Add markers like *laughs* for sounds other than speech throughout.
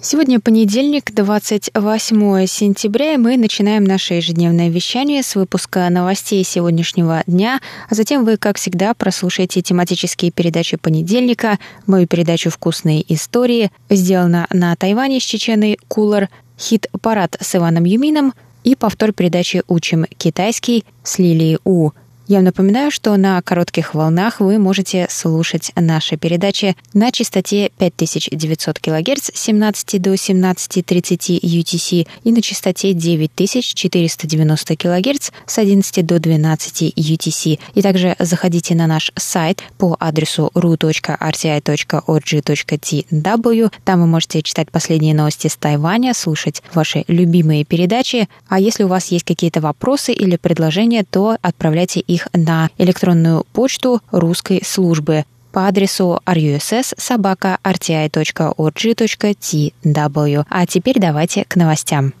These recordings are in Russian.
Сегодня понедельник, 28 сентября, и мы начинаем наше ежедневное вещание с выпуска новостей сегодняшнего дня, а затем вы, как всегда, прослушаете тематические передачи понедельника, мою передачу «Вкусные истории», сделана на Тайване с Чеченой Кулар, хит-парад с Иваном Юмином и повтор передачи «Учим китайский» с Лилией У – я напоминаю, что на коротких волнах вы можете слушать наши передачи на частоте 5900 кГц с 17 до 17.30 UTC и на частоте 9490 кГц с 11 до 12 UTC. И также заходите на наш сайт по адресу ru.rti.org.tw. Там вы можете читать последние новости с Тайваня, слушать ваши любимые передачи. А если у вас есть какие-то вопросы или предложения, то отправляйте их их на электронную почту русской службы по адресу russ.sobaka.rti.org.tw. А теперь давайте к новостям.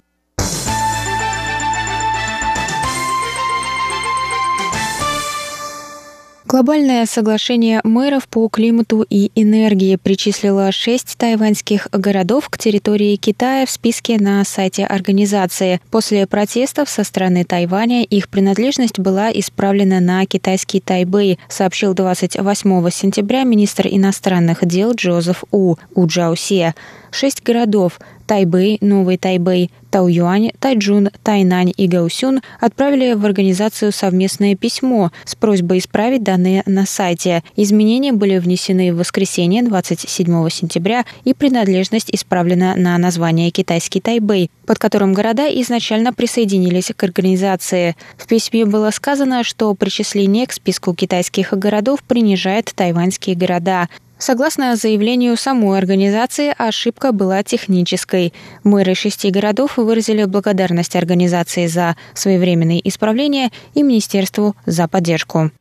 Глобальное соглашение мэров по климату и энергии причислило шесть тайваньских городов к территории Китая в списке на сайте организации. После протестов со стороны Тайваня их принадлежность была исправлена на китайский Тайбэй, сообщил 28 сентября министр иностранных дел Джозеф У. У Джаусе. Шесть городов Тайбэй, Новый Тайбэй, Тауюань, Тайджун, Тайнань и Гаусюн отправили в организацию совместное письмо с просьбой исправить данные на сайте. Изменения были внесены в воскресенье 27 сентября и принадлежность исправлена на название «Китайский Тайбэй», под которым города изначально присоединились к организации. В письме было сказано, что причисление к списку китайских городов принижает тайваньские города. Согласно заявлению самой организации, ошибка была технической. Мэры шести городов выразили благодарность организации за своевременные исправления и Министерству за поддержку.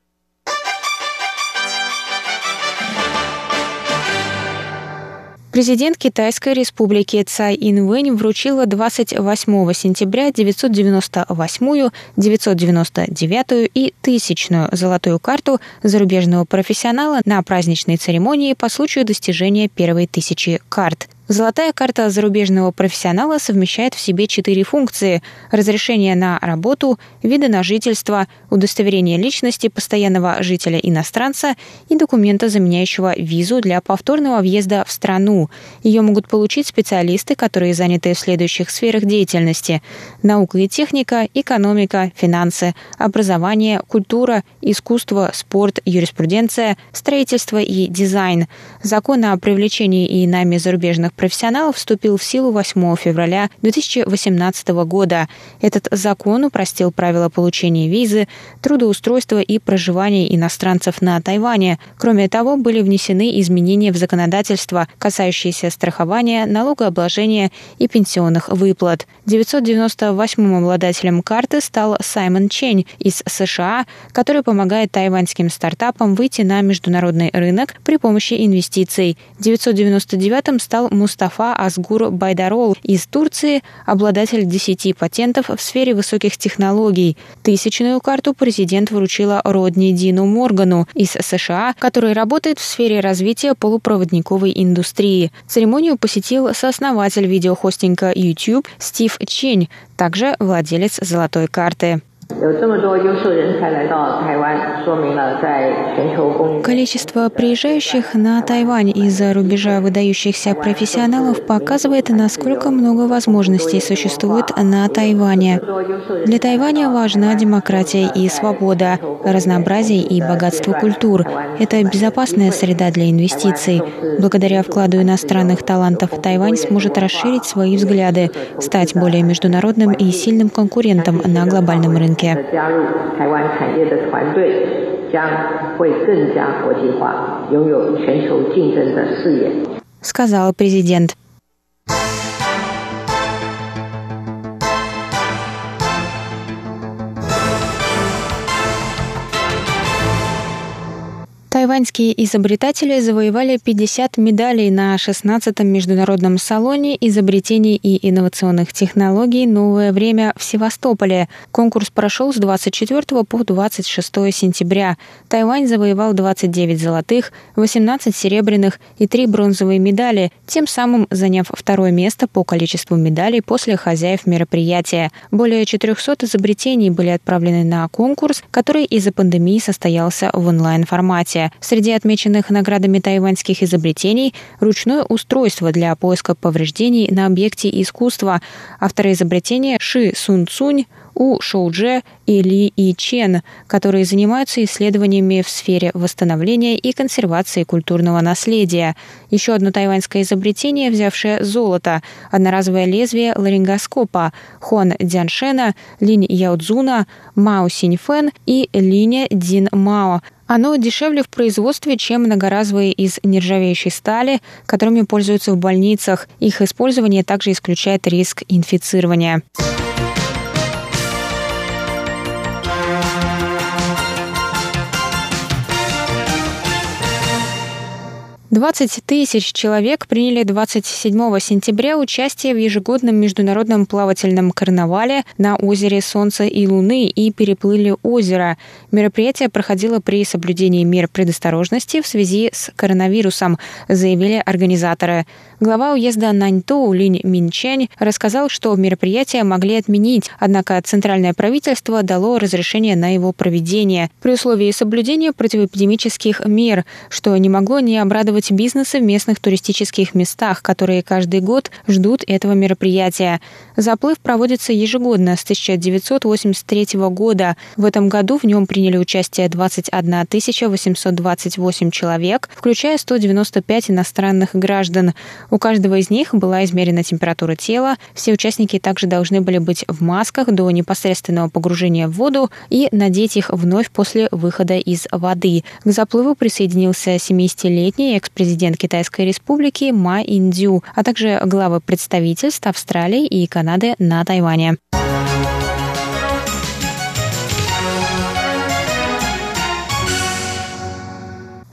Президент Китайской республики Цай Инвэнь вручила 28 сентября 998, 999 и 1000 золотую карту зарубежного профессионала на праздничной церемонии по случаю достижения первой тысячи карт – Золотая карта зарубежного профессионала совмещает в себе четыре функции – разрешение на работу, виды на жительство, удостоверение личности постоянного жителя-иностранца и документа, заменяющего визу для повторного въезда в страну. Ее могут получить специалисты, которые заняты в следующих сферах деятельности – наука и техника, экономика, финансы, образование, культура, искусство, спорт, юриспруденция, строительство и дизайн. Закон о привлечении и найме зарубежных профессионалов вступил в силу 8 февраля 2018 года. Этот закон упростил правила получения визы, трудоустройства и проживания иностранцев на Тайване. Кроме того, были внесены изменения в законодательство, касающиеся страхования, налогообложения и пенсионных выплат. 998-м обладателем карты стал Саймон Чень из США, который помогает тайваньским стартапам выйти на международный рынок при помощи инвестиций. 999-м стал Мустафа Асгур Байдарол из Турции, обладатель 10 патентов в сфере высоких технологий. Тысячную карту президент вручила Родни Дину Моргану из США, который работает в сфере развития полупроводниковой индустрии. Церемонию посетил сооснователь видеохостинга YouTube Стив Чень, также владелец золотой карты. Количество приезжающих на Тайвань из-за рубежа выдающихся профессионалов показывает, насколько много возможностей существует на Тайване. Для Тайваня важна демократия и свобода, разнообразие и богатство культур. Это безопасная среда для инвестиций. Благодаря вкладу иностранных талантов Тайвань сможет расширить свои взгляды, стать более международным и сильным конкурентом на глобальном рынке рынке. Сказал президент. Тайваньские изобретатели завоевали 50 медалей на 16-м международном салоне изобретений и инновационных технологий «Новое время» в Севастополе. Конкурс прошел с 24 по 26 сентября. Тайвань завоевал 29 золотых, 18 серебряных и 3 бронзовые медали, тем самым заняв второе место по количеству медалей после хозяев мероприятия. Более 400 изобретений были отправлены на конкурс, который из-за пандемии состоялся в онлайн-формате. Среди отмеченных наградами тайваньских изобретений – ручное устройство для поиска повреждений на объекте искусства. Авторы изобретения Ши Сун Цунь, у Шоудже и Ли И Чен, которые занимаются исследованиями в сфере восстановления и консервации культурного наследия. Еще одно тайваньское изобретение, взявшее золото – одноразовое лезвие ларингоскопа Хуан Дзяншена, Линь Яодзуна, Мао Синьфэн и Линя Дин Мао – оно дешевле в производстве, чем многоразовые из нержавеющей стали, которыми пользуются в больницах. Их использование также исключает риск инфицирования. 20 тысяч человек приняли 27 сентября участие в ежегодном международном плавательном карнавале на озере Солнца и Луны и переплыли озеро. Мероприятие проходило при соблюдении мер предосторожности в связи с коронавирусом, заявили организаторы. Глава уезда Наньтоу Линь Минчень рассказал, что мероприятие могли отменить, однако центральное правительство дало разрешение на его проведение при условии соблюдения противоэпидемических мер, что не могло не обрадовать бизнесы в местных туристических местах, которые каждый год ждут этого мероприятия. Заплыв проводится ежегодно с 1983 года. В этом году в нем приняли участие 21 828 человек, включая 195 иностранных граждан. У каждого из них была измерена температура тела. Все участники также должны были быть в масках до непосредственного погружения в воду и надеть их вновь после выхода из воды. К заплыву присоединился 70-летний экс-президент Китайской республики Ма Индю, а также главы представительств Австралии и Канады на Тайване.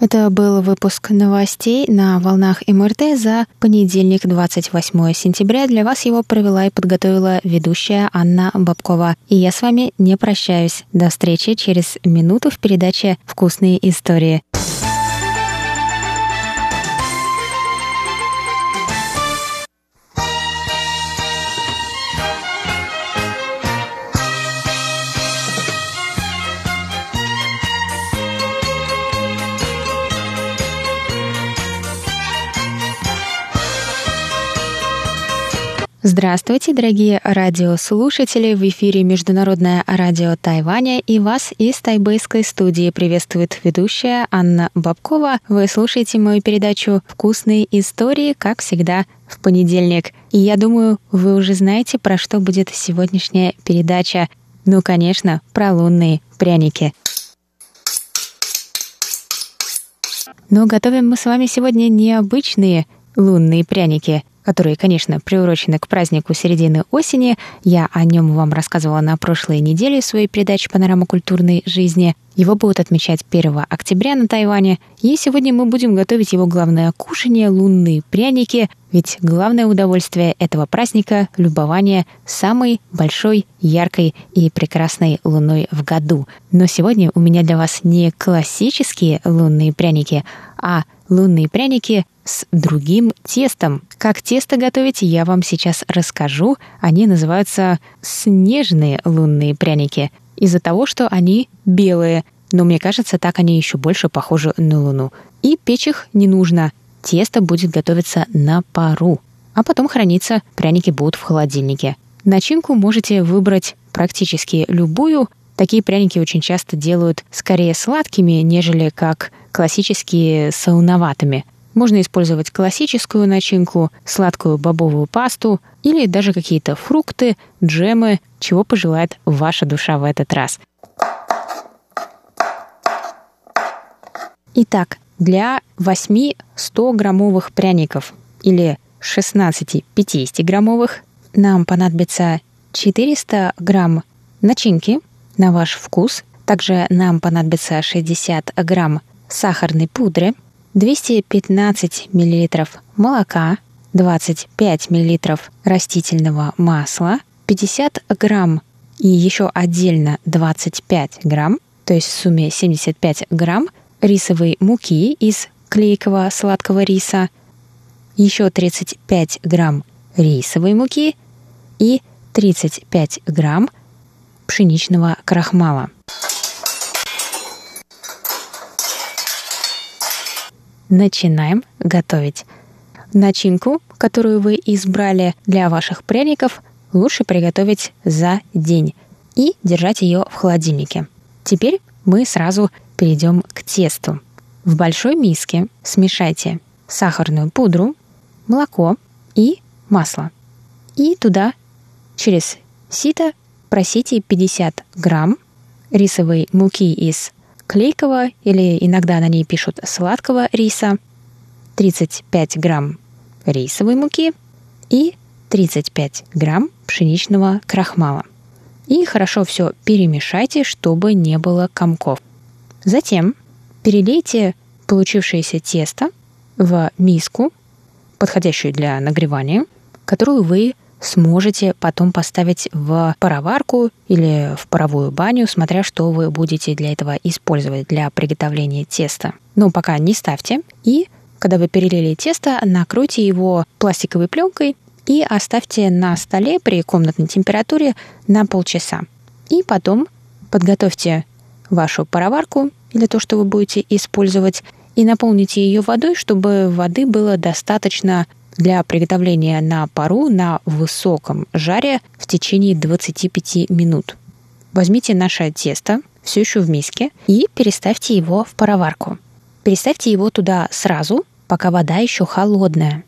Это был выпуск новостей на волнах МРТ за понедельник, 28 сентября. Для вас его провела и подготовила ведущая Анна Бабкова. И я с вами не прощаюсь. До встречи через минуту в передаче «Вкусные истории». Здравствуйте, дорогие радиослушатели! В эфире Международное радио Тайваня и вас из тайбэйской студии приветствует ведущая Анна Бабкова. Вы слушаете мою передачу «Вкусные истории», как всегда, в понедельник. И я думаю, вы уже знаете, про что будет сегодняшняя передача. Ну, конечно, про лунные пряники. Но готовим мы с вами сегодня необычные лунные пряники – которые, конечно, приурочены к празднику середины осени. Я о нем вам рассказывала на прошлой неделе своей передаче «Панорама культурной жизни». Его будут отмечать 1 октября на Тайване. И сегодня мы будем готовить его главное кушание – лунные пряники. Ведь главное удовольствие этого праздника – любование самой большой, яркой и прекрасной луной в году. Но сегодня у меня для вас не классические лунные пряники, а лунные пряники с другим тестом. Как тесто готовить, я вам сейчас расскажу. Они называются снежные лунные пряники из-за того, что они белые. Но мне кажется, так они еще больше похожи на луну. И печь их не нужно. Тесто будет готовиться на пару. А потом храниться пряники будут в холодильнике. Начинку можете выбрать практически любую. Такие пряники очень часто делают скорее сладкими, нежели как классические солоноватыми. Можно использовать классическую начинку, сладкую бобовую пасту или даже какие-то фрукты, джемы, чего пожелает ваша душа в этот раз. Итак, для 8 100-граммовых пряников или 16 50-граммовых нам понадобится 400 грамм начинки на ваш вкус. Также нам понадобится 60 грамм сахарной пудры, 215 мл молока, 25 мл растительного масла, 50 грамм и еще отдельно 25 грамм, то есть в сумме 75 грамм рисовой муки из клейкого сладкого риса, еще 35 грамм рисовой муки и 35 грамм пшеничного крахмала. Начинаем готовить. Начинку, которую вы избрали для ваших пряников, лучше приготовить за день и держать ее в холодильнике. Теперь мы сразу перейдем к тесту. В большой миске смешайте сахарную пудру, молоко и масло. И туда через сито просите 50 грамм рисовой муки из клейкого или иногда на ней пишут сладкого риса, 35 грамм рисовой муки и 35 грамм пшеничного крахмала. И хорошо все перемешайте, чтобы не было комков. Затем перелейте получившееся тесто в миску, подходящую для нагревания, которую вы сможете потом поставить в пароварку или в паровую баню, смотря что вы будете для этого использовать для приготовления теста. Но пока не ставьте. И когда вы перелили тесто, накройте его пластиковой пленкой и оставьте на столе при комнатной температуре на полчаса. И потом подготовьте вашу пароварку или то, что вы будете использовать, и наполните ее водой, чтобы воды было достаточно для приготовления на пару на высоком жаре в течение 25 минут. Возьмите наше тесто, все еще в миске, и переставьте его в пароварку. Переставьте его туда сразу, пока вода еще холодная.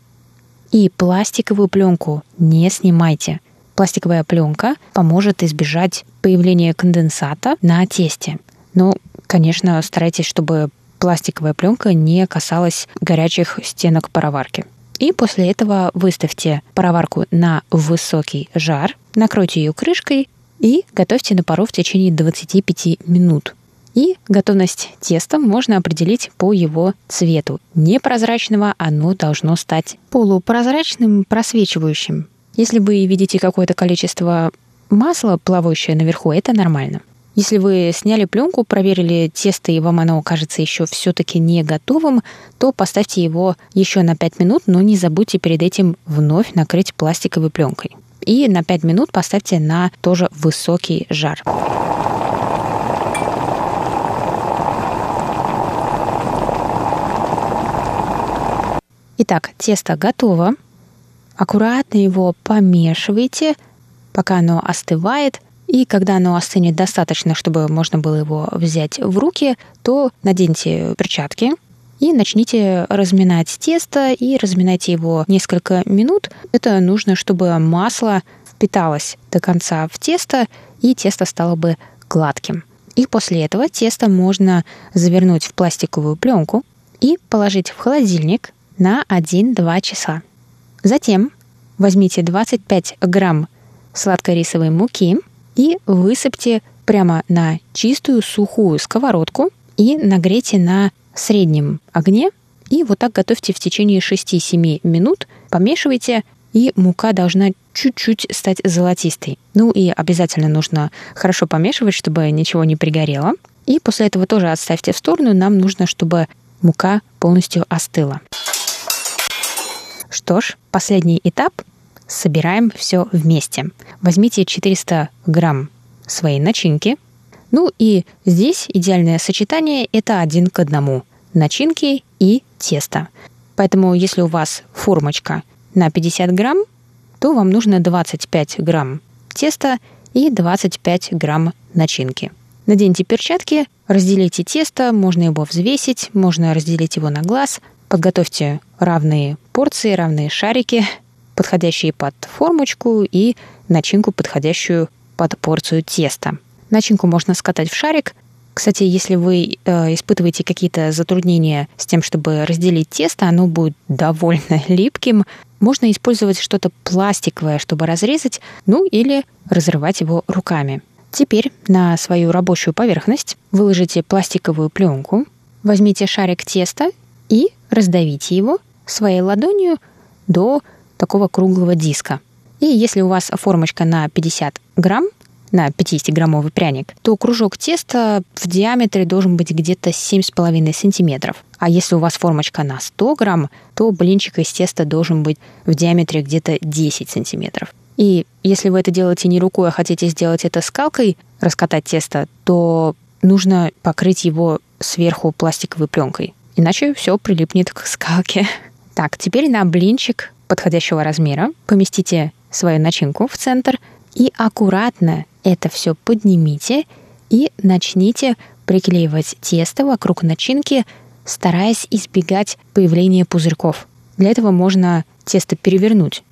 И пластиковую пленку не снимайте. Пластиковая пленка поможет избежать появления конденсата на тесте. Но, конечно, старайтесь, чтобы пластиковая пленка не касалась горячих стенок пароварки. И после этого выставьте пароварку на высокий жар, накройте ее крышкой и готовьте на пару в течение 25 минут. И готовность теста можно определить по его цвету. Непрозрачного оно должно стать полупрозрачным, просвечивающим. Если вы видите какое-то количество масла, плавающее наверху, это нормально. Если вы сняли пленку, проверили тесто, и вам оно кажется еще все-таки не готовым, то поставьте его еще на 5 минут, но не забудьте перед этим вновь накрыть пластиковой пленкой. И на 5 минут поставьте на тоже высокий жар. Итак, тесто готово. Аккуратно его помешивайте, пока оно остывает – и когда оно остынет достаточно, чтобы можно было его взять в руки, то наденьте перчатки и начните разминать тесто и разминайте его несколько минут. Это нужно, чтобы масло впиталось до конца в тесто, и тесто стало бы гладким. И после этого тесто можно завернуть в пластиковую пленку и положить в холодильник на 1-2 часа. Затем возьмите 25 грамм сладкой рисовой муки – и высыпьте прямо на чистую сухую сковородку и нагрейте на среднем огне. И вот так готовьте в течение 6-7 минут. Помешивайте, и мука должна чуть-чуть стать золотистой. Ну и обязательно нужно хорошо помешивать, чтобы ничего не пригорело. И после этого тоже отставьте в сторону. Нам нужно, чтобы мука полностью остыла. Что ж, последний этап собираем все вместе. Возьмите 400 грамм своей начинки. Ну и здесь идеальное сочетание – это один к одному. Начинки и тесто. Поэтому если у вас формочка на 50 грамм, то вам нужно 25 грамм теста и 25 грамм начинки. Наденьте перчатки, разделите тесто, можно его взвесить, можно разделить его на глаз, подготовьте равные порции, равные шарики – подходящие под формочку и начинку, подходящую под порцию теста. Начинку можно скатать в шарик. Кстати, если вы э, испытываете какие-то затруднения с тем, чтобы разделить тесто, оно будет довольно *laughs* липким. Можно использовать что-то пластиковое, чтобы разрезать, ну или разрывать его руками. Теперь на свою рабочую поверхность выложите пластиковую пленку, возьмите шарик теста и раздавите его своей ладонью до такого круглого диска. И если у вас формочка на 50 грамм, на 50-граммовый пряник, то кружок теста в диаметре должен быть где-то 7,5 сантиметров. А если у вас формочка на 100 грамм, то блинчик из теста должен быть в диаметре где-то 10 сантиметров. И если вы это делаете не рукой, а хотите сделать это скалкой, раскатать тесто, то нужно покрыть его сверху пластиковой пленкой. Иначе все прилипнет к скалке. *laughs* Так, теперь на блинчик подходящего размера поместите свою начинку в центр и аккуратно это все поднимите и начните приклеивать тесто вокруг начинки, стараясь избегать появления пузырьков. Для этого можно тесто перевернуть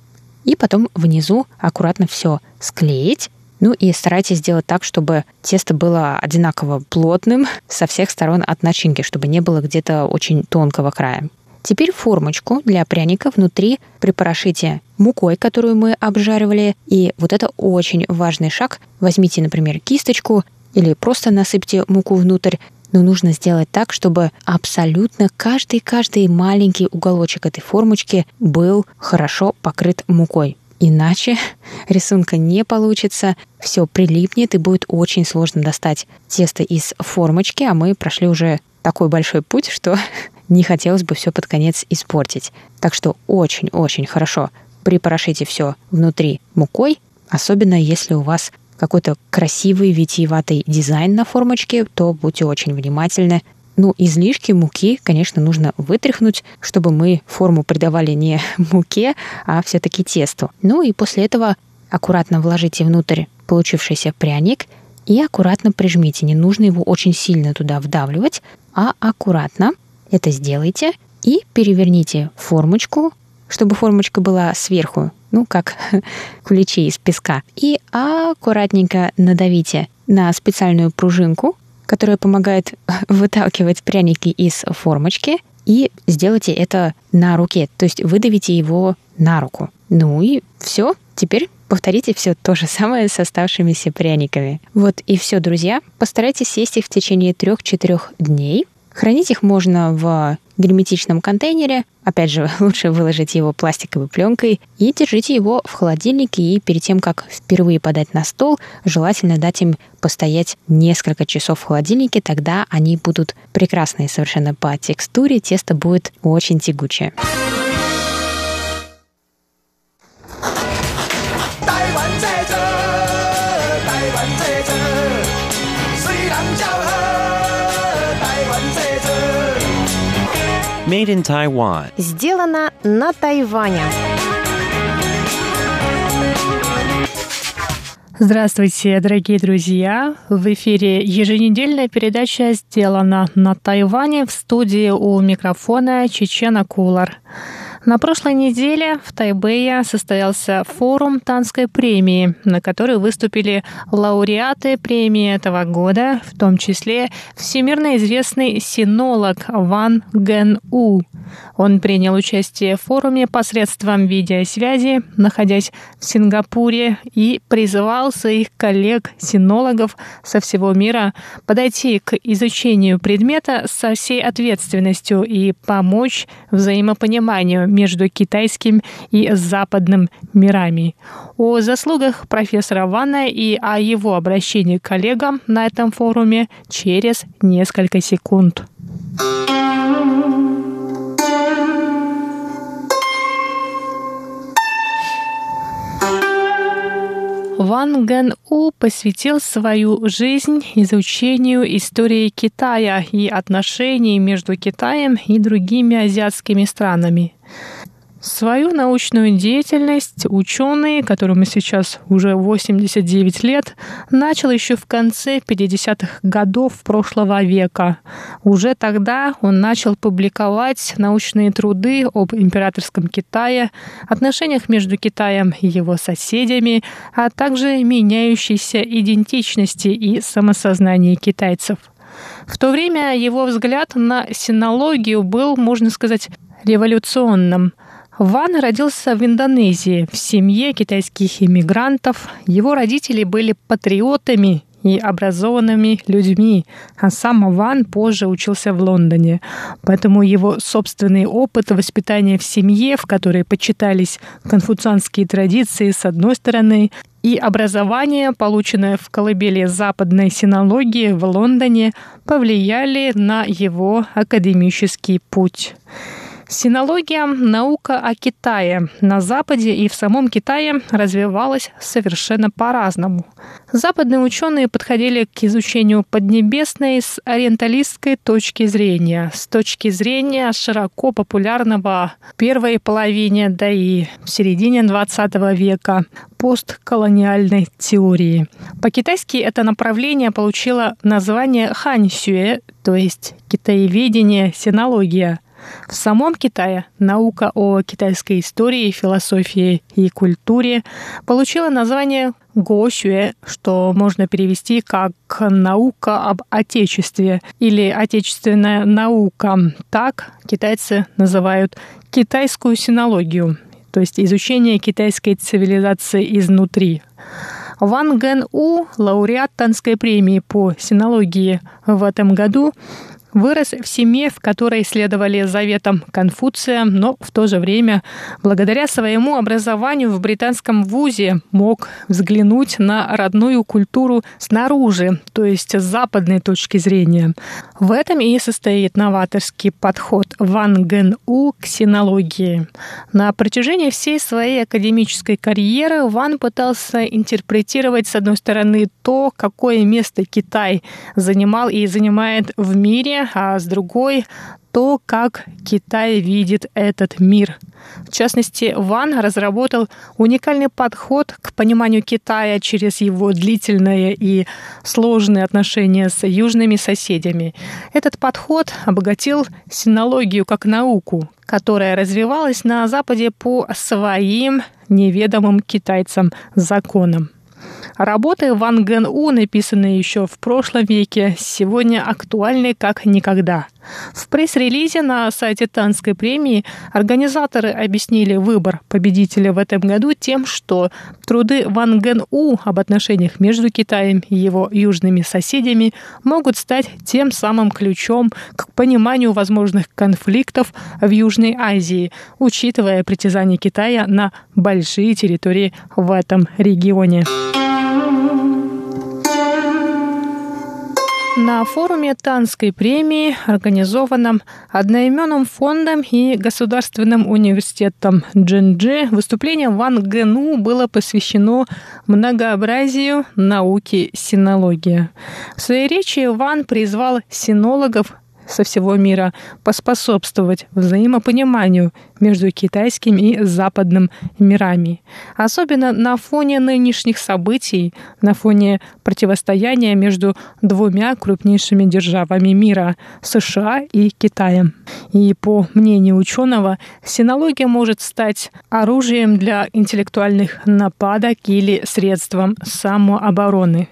и потом внизу аккуратно все склеить. Ну и старайтесь сделать так, чтобы тесто было одинаково плотным со всех сторон от начинки, чтобы не было где-то очень тонкого края. Теперь формочку для пряника внутри припорошите мукой, которую мы обжаривали. И вот это очень важный шаг. Возьмите, например, кисточку или просто насыпьте муку внутрь, но нужно сделать так, чтобы абсолютно каждый-каждый маленький уголочек этой формочки был хорошо покрыт мукой. Иначе *laughs* рисунка не получится, все прилипнет и будет очень сложно достать тесто из формочки, а мы прошли уже такой большой путь, что *laughs* не хотелось бы все под конец испортить. Так что очень-очень хорошо припорошите все внутри мукой, особенно если у вас какой-то красивый витиеватый дизайн на формочке, то будьте очень внимательны. Ну, излишки муки, конечно, нужно вытряхнуть, чтобы мы форму придавали не *laughs* муке, а все-таки тесту. Ну и после этого аккуратно вложите внутрь получившийся пряник и аккуратно прижмите. Не нужно его очень сильно туда вдавливать, а аккуратно это сделайте и переверните формочку, чтобы формочка была сверху, ну, как *laughs* куличи из песка. И аккуратненько надавите на специальную пружинку, которая помогает *laughs* выталкивать пряники из формочки, и сделайте это на руке, то есть выдавите его на руку. Ну и все, теперь повторите все то же самое с оставшимися пряниками. Вот и все, друзья. Постарайтесь съесть их в течение трех-четырех дней. Хранить их можно в герметичном контейнере. Опять же, *laughs* лучше выложить его пластиковой пленкой и держите его в холодильнике. И перед тем, как впервые подать на стол, желательно дать им постоять несколько часов в холодильнике. Тогда они будут прекрасные совершенно по текстуре. Тесто будет очень тягучее. Made in Taiwan. Сделано на Тайване. Здравствуйте, дорогие друзья! В эфире еженедельная передача «Сделана на Тайване» в студии у микрофона Чечена Кулар. На прошлой неделе в Тайбэе состоялся форум Танской премии, на который выступили лауреаты премии этого года, в том числе всемирно известный синолог Ван Ген У. Он принял участие в форуме посредством видеосвязи, находясь в Сингапуре, и призывал своих коллег-синологов со всего мира подойти к изучению предмета со всей ответственностью и помочь взаимопониманию между китайским и западным мирами. О заслугах профессора Вана и о его обращении к коллегам на этом форуме через несколько секунд. Ван Ген У посвятил свою жизнь изучению истории Китая и отношений между Китаем и другими азиатскими странами. Свою научную деятельность ученый, которому сейчас уже 89 лет, начал еще в конце 50-х годов прошлого века. Уже тогда он начал публиковать научные труды об императорском Китае, отношениях между Китаем и его соседями, а также меняющейся идентичности и самосознании китайцев. В то время его взгляд на синологию был, можно сказать, революционным – Ван родился в Индонезии в семье китайских иммигрантов. Его родители были патриотами и образованными людьми, а сам Ван позже учился в Лондоне. Поэтому его собственный опыт воспитания в семье, в которой почитались конфуцианские традиции с одной стороны, и образование, полученное в колыбели западной синологии в Лондоне, повлияли на его академический путь. Синология – наука о Китае. На Западе и в самом Китае развивалась совершенно по-разному. Западные ученые подходили к изучению Поднебесной с ориенталистской точки зрения, с точки зрения широко популярного первой половине, да и в середине XX века постколониальной теории. По-китайски это направление получило название ханьсюэ, то есть китаеведение, синология. В самом Китае наука о китайской истории, философии и культуре получила название Гошуэ, что можно перевести как «наука об Отечестве» или «отечественная наука». Так китайцы называют китайскую синологию, то есть изучение китайской цивилизации изнутри. Ван Ген У, лауреат Танской премии по синологии в этом году, вырос в семье, в которой следовали заветам Конфуция, но в то же время, благодаря своему образованию в британском вузе, мог взглянуть на родную культуру снаружи, то есть с западной точки зрения. В этом и состоит новаторский подход Ван Ген У к синологии. На протяжении всей своей академической карьеры Ван пытался интерпретировать, с одной стороны, то, какое место Китай занимал и занимает в мире, а с другой то, как Китай видит этот мир. В частности, Ван разработал уникальный подход к пониманию Китая через его длительное и сложные отношения с южными соседями. Этот подход обогатил синологию как науку, которая развивалась на Западе по своим неведомым китайцам законам. Работы Ван Ген У, написанные еще в прошлом веке, сегодня актуальны как никогда. В пресс-релизе на сайте Танской премии организаторы объяснили выбор победителя в этом году тем, что труды Ван Ген У об отношениях между Китаем и его южными соседями могут стать тем самым ключом к пониманию возможных конфликтов в Южной Азии, учитывая притязание Китая на большие территории в этом регионе. На форуме Танской премии, организованном одноименным фондом и Государственным университетом Джинджи, выступление Ван Гэну было посвящено многообразию науки синология. В своей речи Ван призвал синологов со всего мира поспособствовать взаимопониманию между китайским и западным мирами. Особенно на фоне нынешних событий, на фоне противостояния между двумя крупнейшими державами мира – США и Китаем. И по мнению ученого, синология может стать оружием для интеллектуальных нападок или средством самообороны.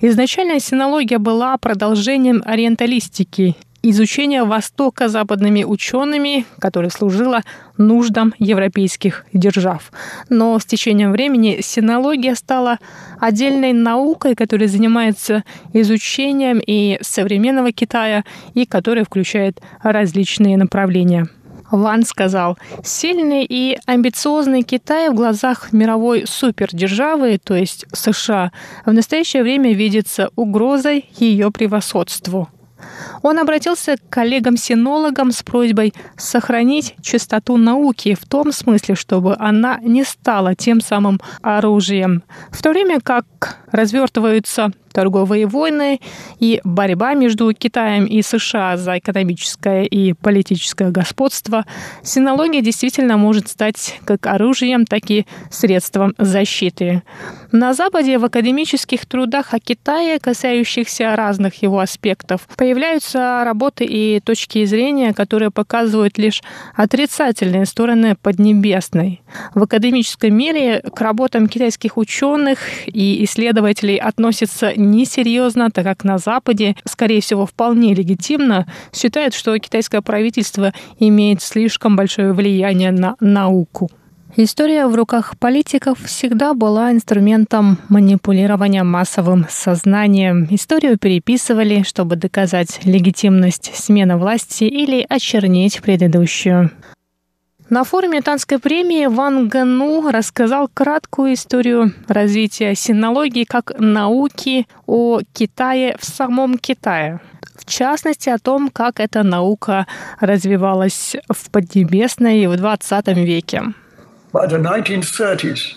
Изначально синология была продолжением ориенталистики изучение Востока западными учеными, которое служило нуждам европейских держав. Но с течением времени синология стала отдельной наукой, которая занимается изучением и современного Китая, и которая включает различные направления. Ван сказал, сильный и амбициозный Китай в глазах мировой супердержавы, то есть США, в настоящее время видится угрозой ее превосходству. Он обратился к коллегам-синологам с просьбой сохранить чистоту науки в том смысле, чтобы она не стала тем самым оружием. В то время как развертываются торговые войны и борьба между Китаем и США за экономическое и политическое господство, синология действительно может стать как оружием, так и средством защиты. На Западе в академических трудах о Китае, касающихся разных его аспектов, появляются работы и точки зрения, которые показывают лишь отрицательные стороны Поднебесной. В академическом мире к работам китайских ученых и исследователей относятся несерьезно, так как на Западе, скорее всего, вполне легитимно считают, что китайское правительство имеет слишком большое влияние на науку. История в руках политиков всегда была инструментом манипулирования массовым сознанием. Историю переписывали, чтобы доказать легитимность смены власти или очернить предыдущую. На форуме Танской премии Ван Гану рассказал краткую историю развития синологии как науки о Китае в самом Китае. В частности, о том, как эта наука развивалась в Поднебесной в 20 веке. By the 1930s,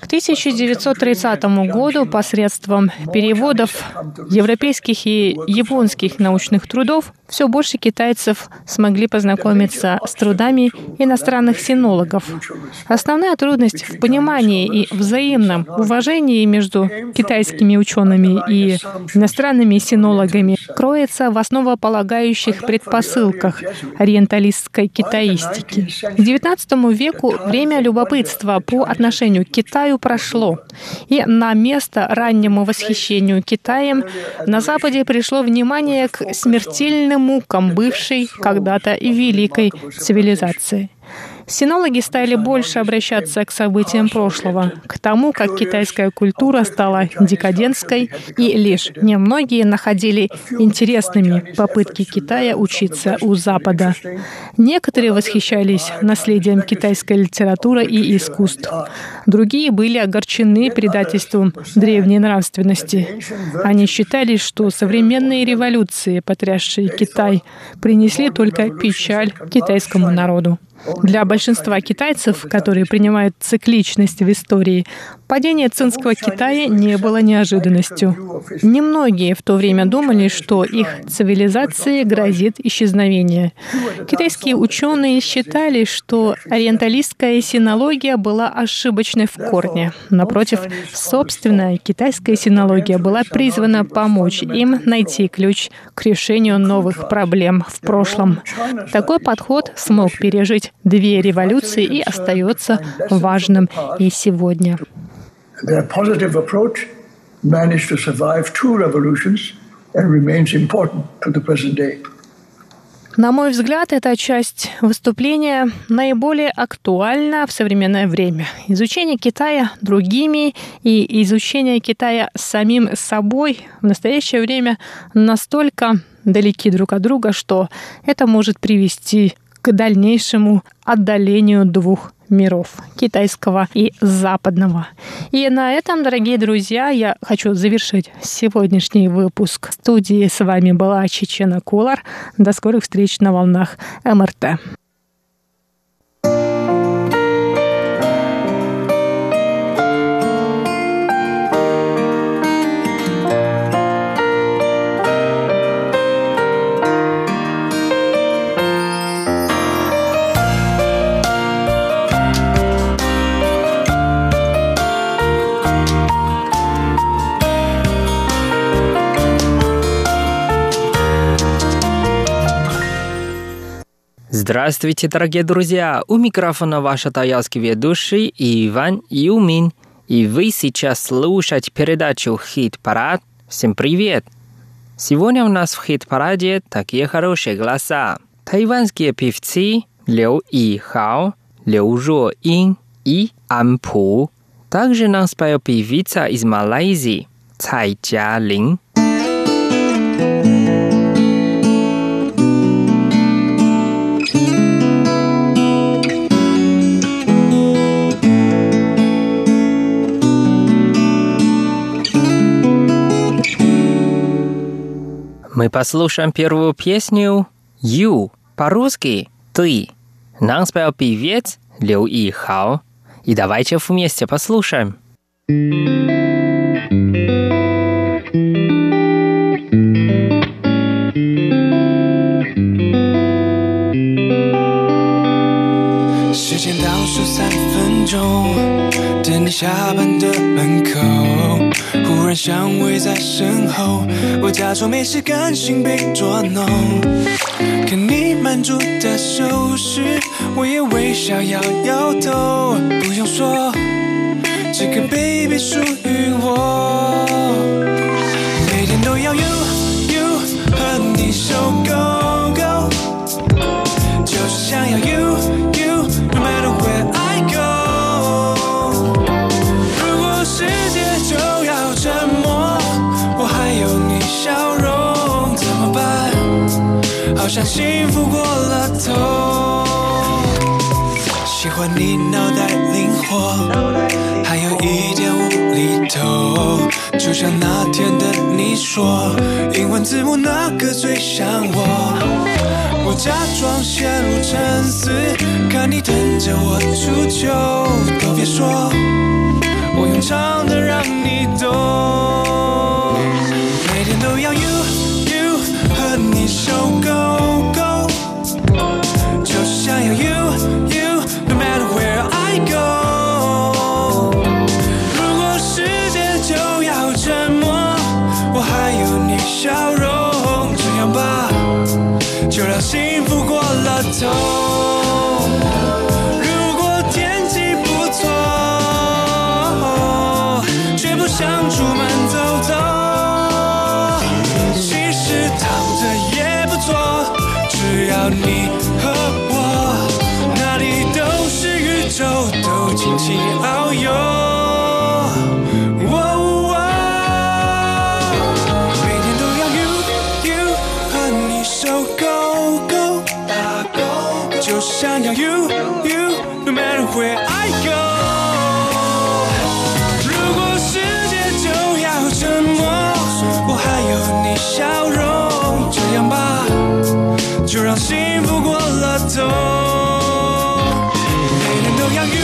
к 1930 году посредством переводов европейских и японских научных трудов все больше китайцев смогли познакомиться с трудами иностранных синологов. Основная трудность в понимании и взаимном уважении между китайскими учеными и иностранными синологами кроется в основополагающих предпосылках ориенталистской китаистики. В XIX веку время любопытства по отношению к Китаю прошло, и на место раннему восхищению Китаем на Западе пришло внимание к смертельным мукам бывшей когда-то великой цивилизации. Синологи стали больше обращаться к событиям прошлого, к тому, как китайская культура стала декадентской, и лишь немногие находили интересными попытки Китая учиться у Запада. Некоторые восхищались наследием китайской литературы и искусств. Другие были огорчены предательством древней нравственности. Они считали, что современные революции, потрясшие Китай, принесли только печаль китайскому народу. Для большинства китайцев, которые принимают цикличность в истории, падение цинского Китая не было неожиданностью. Немногие в то время думали, что их цивилизации грозит исчезновение. Китайские ученые считали, что ориенталистская синология была ошибочной в корне. Напротив, собственная китайская синология была призвана помочь им найти ключ к решению новых проблем в прошлом. Такой подход смог пережить две революции и остается важным и сегодня. На мой взгляд, эта часть выступления наиболее актуальна в современное время. Изучение Китая другими и изучение Китая самим собой в настоящее время настолько далеки друг от друга, что это может привести к дальнейшему отдалению двух миров, китайского и западного. И на этом, дорогие друзья, я хочу завершить сегодняшний выпуск. Студии с вами была Чечена Кулар. До скорых встреч на волнах МРТ. Здравствуйте, дорогие друзья! У микрофона ваш тайский ведущий Иван Юмин. И вы сейчас слушаете передачу «Хит-парад». Всем привет! Сегодня у нас в «Хит-параде» такие хорошие голоса. Тайванские певцы Лю И Хао, Лю Жо Ин и Ан Пу. Также нам споет певица из Малайзии Цай Джа Лин. Мы послушаем первую песню «You» по-русски «Ты». Нам спел певец Лю И Хао. И давайте вместе послушаем. Субтитры 等你下班的门口。忽然香味在身后，我假装没事，甘心被捉弄。看你满足的手势，我也微笑摇摇头。不用说，这个 baby 属于我。像幸福过了头。喜欢你脑袋灵活，还有一点无厘头，就像那天的你说，英文字母那个最像我。我假装陷入沉思，看你等着我出糗，都别说，我用唱的让你懂。每年都要 You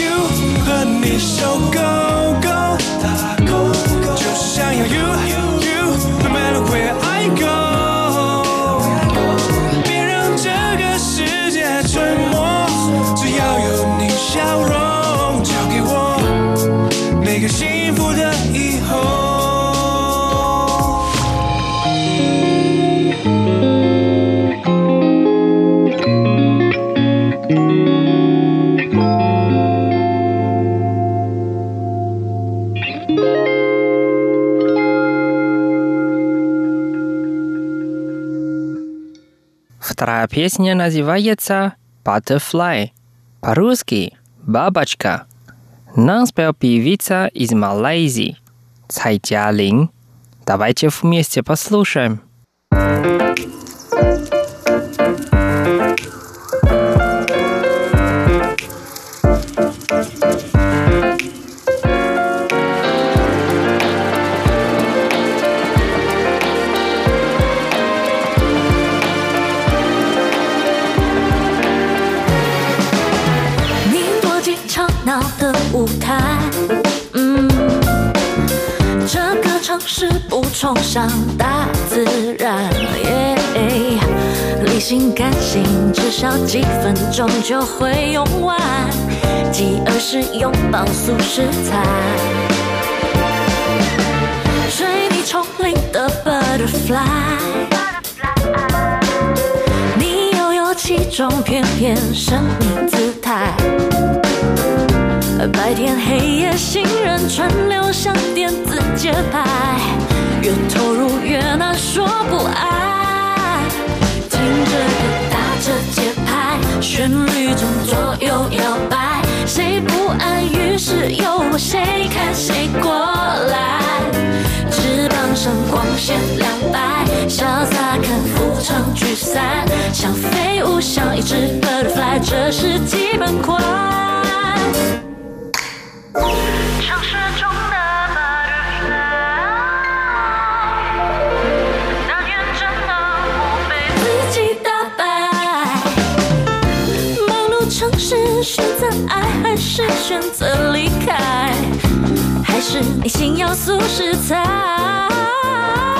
You 和你收割。Песня называется Butterfly. По-русски «Бабочка». Нам спел певица из Малайзии Цай Тялин. Давайте вместе послушаем. 你崇尚大自然，理性感性至少几分钟就会用完，继而是拥抱素食菜。水泥丛林的 butterfly，你悠悠其中翩翩神秘姿态。白天黑夜，行人川流像电子节拍，越投入越难说不爱。听着歌打着节拍，旋律中左右摇摆，谁不安？于是由我谁看谁过来。翅膀上光线亮白，潇洒看浮沉聚散，像飞舞，像一只 butterfly，这是基本款。城市中择爱还是选择离开？还是你心要素食菜？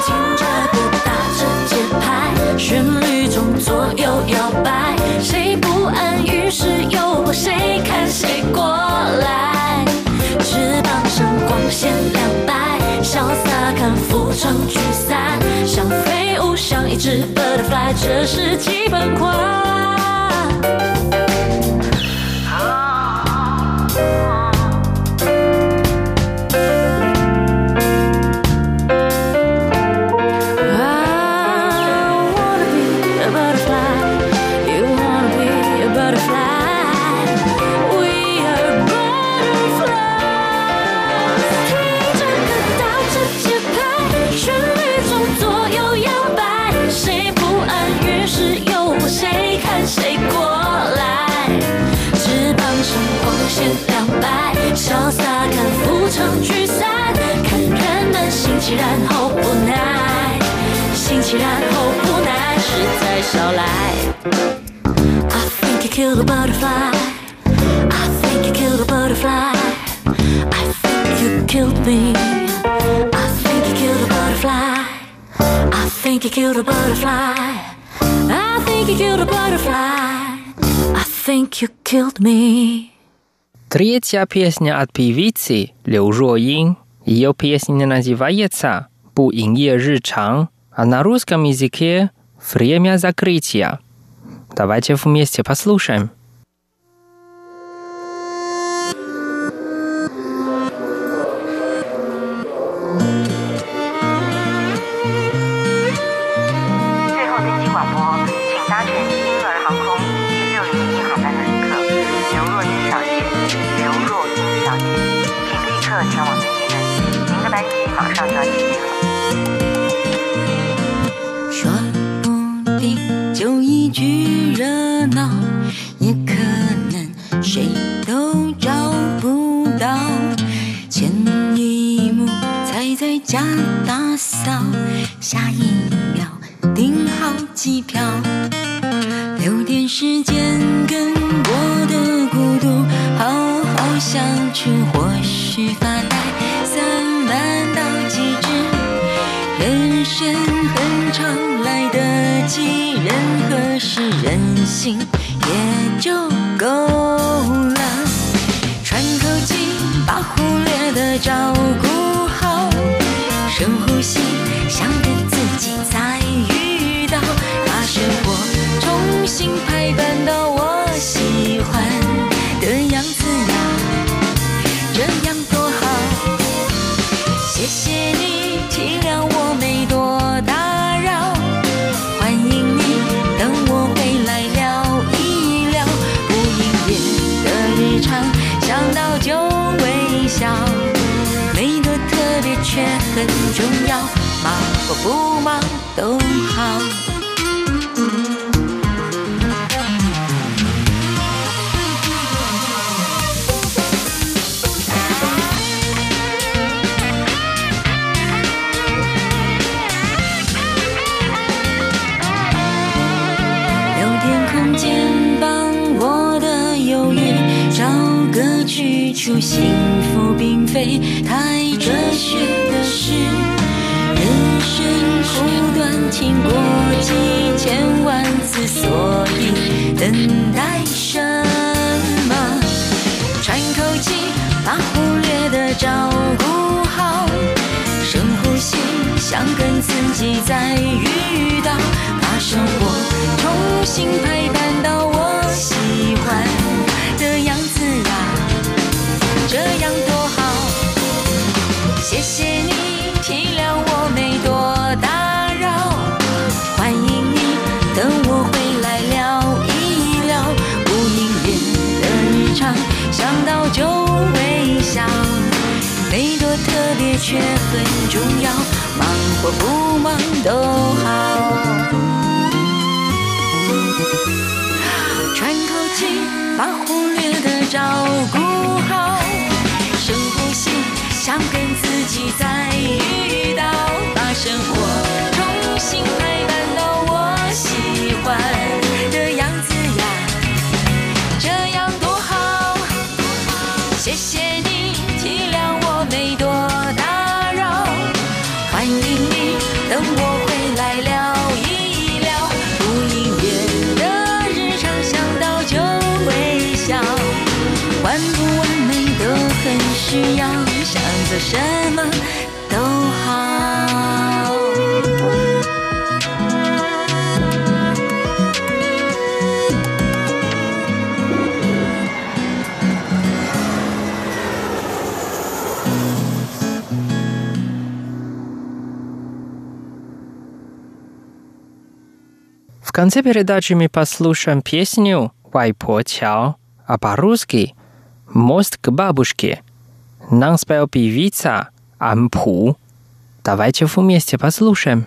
听着歌，打着节拍，旋律中左右摇摆，谁不安？于是诱惑谁看谁过来。翅膀上光线亮白，潇洒看浮城聚散，像飞舞，像一只 butterfly，这是基本款。it's alright. I think you killed a butterfly. I think you killed a butterfly. I think you killed me. I think you killed a butterfly. I think you killed a butterfly. I think you killed a butterfly. I think you killed me. Третья песня от певицы Лю Жуин. Ее песня называется «По инье рычан», а на русском языке «Время закрытия». Давайте вместе послушаем. 家打扫，下一秒订好机票，留点时间跟我的孤独好好相处，或许发呆散漫到极致。人生很长，来得及，任何事任性也就够了。喘口气，把忽略的照顾很重要，忙或不忙都好。留点空间，帮我的忧郁找个去处。幸福并非太经，过几千万次，所以等待什么？喘口气，把忽略的照顾好，深呼吸，想跟自己再遇到，把生活重新排版到却很重要，忙或不忙都好。喘口气，把忽略的找等我回来聊一聊不音乐的日常，想到就微笑，完不完美都很需要，想做什么 конце передачи мы послушаем песню «Вайпо Чао», а по-русски «Мост к бабушке». Нам спел певица Ампу. Давайте вместе послушаем.《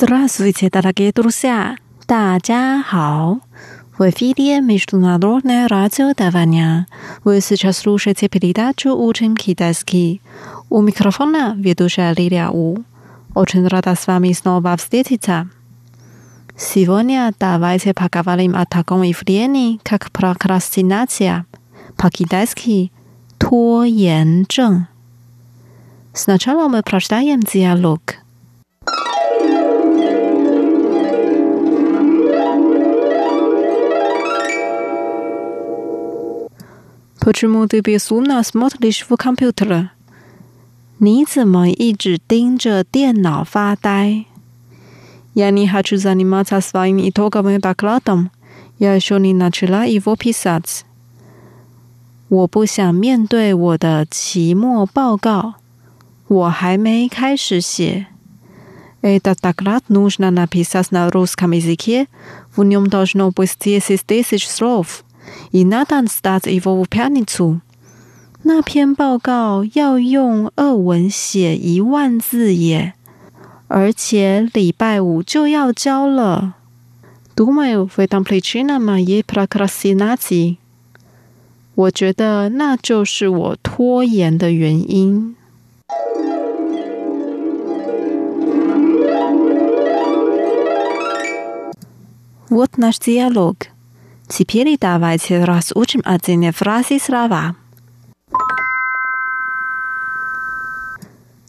Здравствуйте, дорогие друзья! 大家好! В эфире Международное радио Тайваня. Вы сейчас слушаете передачу «Учим китайский». У микрофона ведущая Лилия У. Очень рада с вами снова встретиться. Сегодня давайте поговорим о таком явлении, как прокрастинация. По-китайски – 拖延症. Сначала мы прочитаем диалог. Почему ты безумно смотришь в компьютер? 你怎么一直盯着电脑发呆？Я не хочу заниматься своим итоговым докладом. Я еще не начала его писать. 我不想面对我的期末报告，我还没开始写。Этот доклад нужно написать на русском языке. В нем должно быть 10 тысяч слов. И надо сдать его в пятницу. 那篇报告要用俄文写一万字耶，而且礼拜五就要交了。Думаю, в этом причина моей прокрастинации. 我觉得那就是我拖延的原因。Вот наш диалог. Теперь давайте разучим отдельные фразы и слова.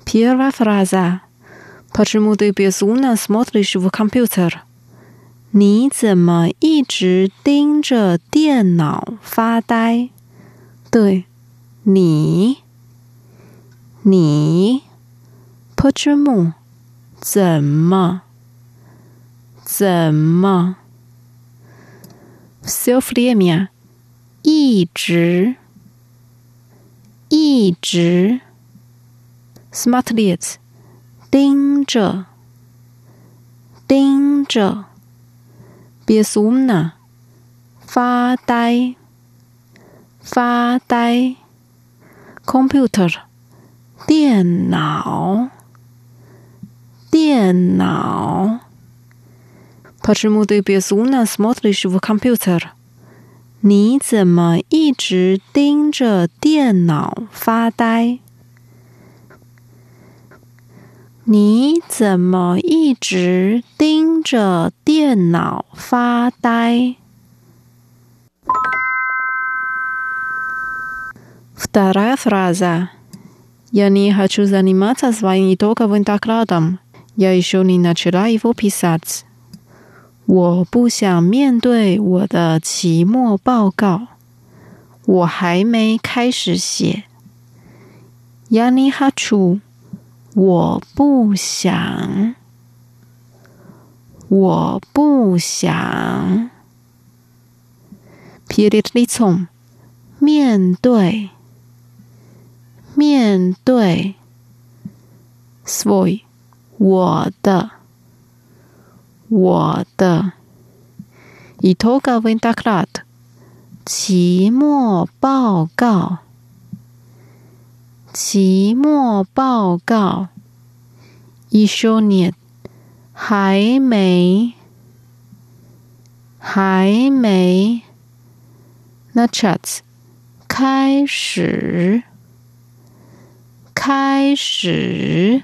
Первая фраза. Почему ты безумно смотришь в компьютер? 你怎么一直盯着电脑发呆？对，你，你，почему 怎么？怎么 self-limia，一直一直 smartlyts 盯着盯着 beswuna 发呆发呆 computer 电脑电脑。Почему ты безумно смотришь в компьютер? 你怎么一直盯着电脑发呆？你怎么一直盯着电脑发呆？Вторая фраза. Я не хочу заниматься своим итоговым докладом. Я еще не начала его писать。 我不想面对我的期末报告，我还没开始写。Yanichu，我不想，我不想。Pietriti 从面对面对 svoy 我的。我的，いとがウェンダク，期末报告，期末报告，いしょ、还没，还没、なっち、开始，开始、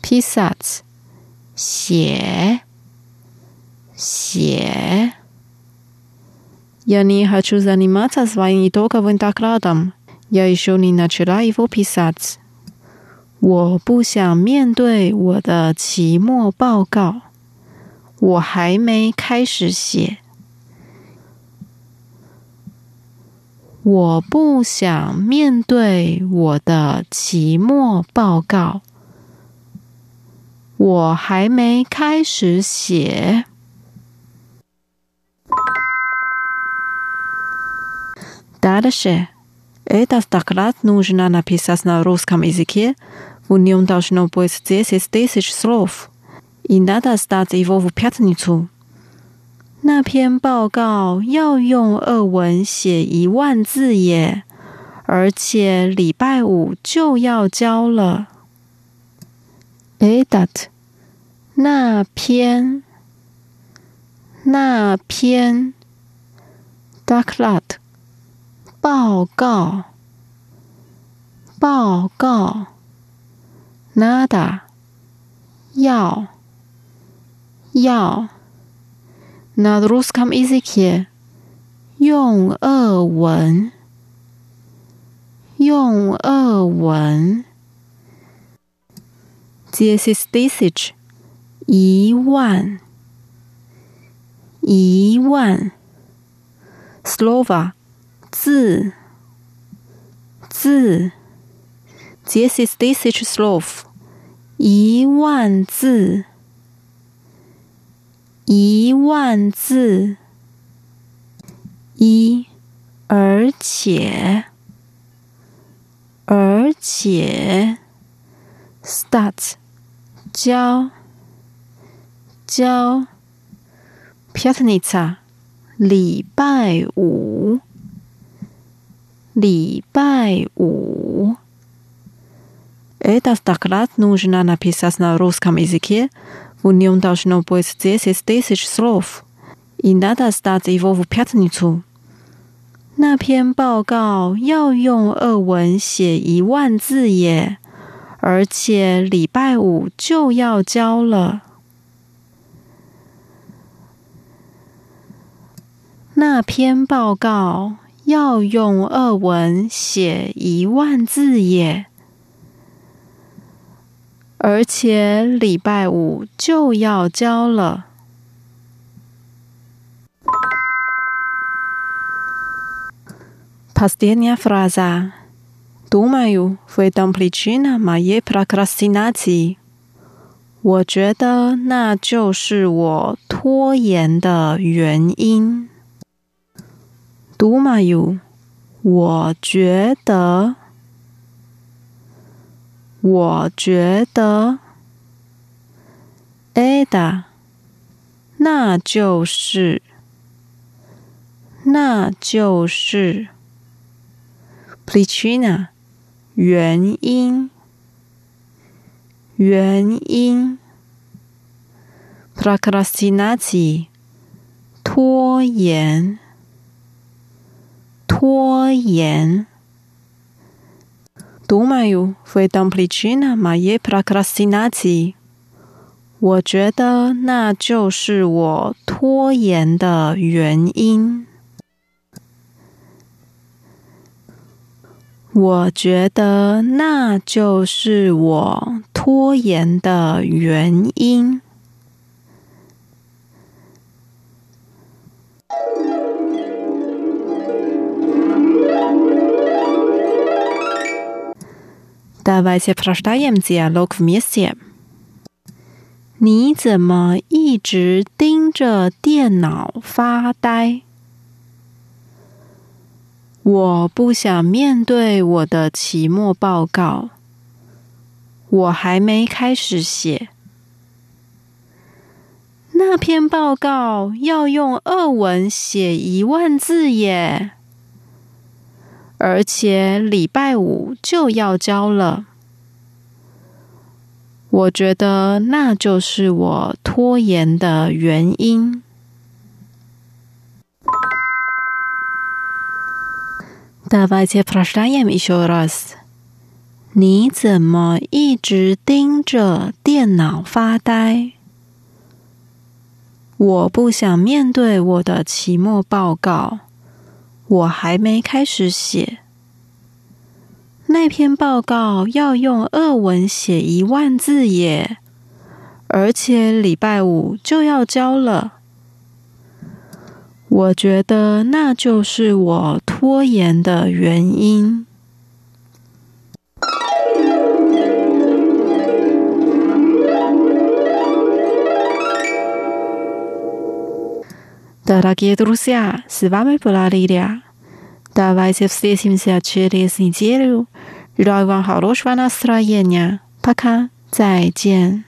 ピサツ。写，写。Я не хочу заниматься своим итоговым докладом. Я еще не начала его писать. 我不想面对我的期末报告，我还没开始写。我不想面对我的期末报告， 我还没开始写。Дальше. Этот доклад нужно написать на русском языке. В нем должно быть 10 тысяч слов. И надо сдать его в пятницу. 那篇报告要用俄文写一万字耶，而且礼拜五就要交了。Этот 那篇那篇 doklad 报告报告 nada 要要 на русском языке 用俄文用俄文 десять тысяч 一万一万 slova 字字，this is this is slove 一万字一万字一而且而且 start 教交 пятница 礼拜五礼拜五 Этот доклад нужно написать на русском языке. В нем должно быть 10 тысяч слов. И надо сдать его в пятницу. 那篇报告要用俄文写一万字耶，而且礼拜五就要交了。 那篇报告要用俄文写一万字耶，而且礼拜五就要交了。Последняя фраза. Думаю, в этом причина моей прокрастинации. 我觉得那就是我拖延的原因。 who you 我觉得我觉得 ada 那就是那就是 platina 原因原因 procrastinati 拖延拖延。Думаю, в этом причина моей прокрастинации. 我觉得那就是我拖延的原因。我觉得那就是我 拖延的原因。 Давайте прочитаем диалог вместе. 你怎么一直盯着电脑发呆？我不想面对我的期末报告，我还没开始写。那篇报告要用俄文写一万字耶， 而且礼拜五就要交了。我觉得那就是我拖延的原因。Давайте прочитаем еще раз. 你怎么一直盯着电脑发呆？我不想面对我的期末报告， 我还没开始写。那篇报告要用俄文写一万字耶，而且礼拜五就要交了。我觉得那就是我拖延的原因。Дорогие друзья, с вами была Лилия. Давайте встретимся через неделю. Желаю вам хорошего настроения. Пока. 再见。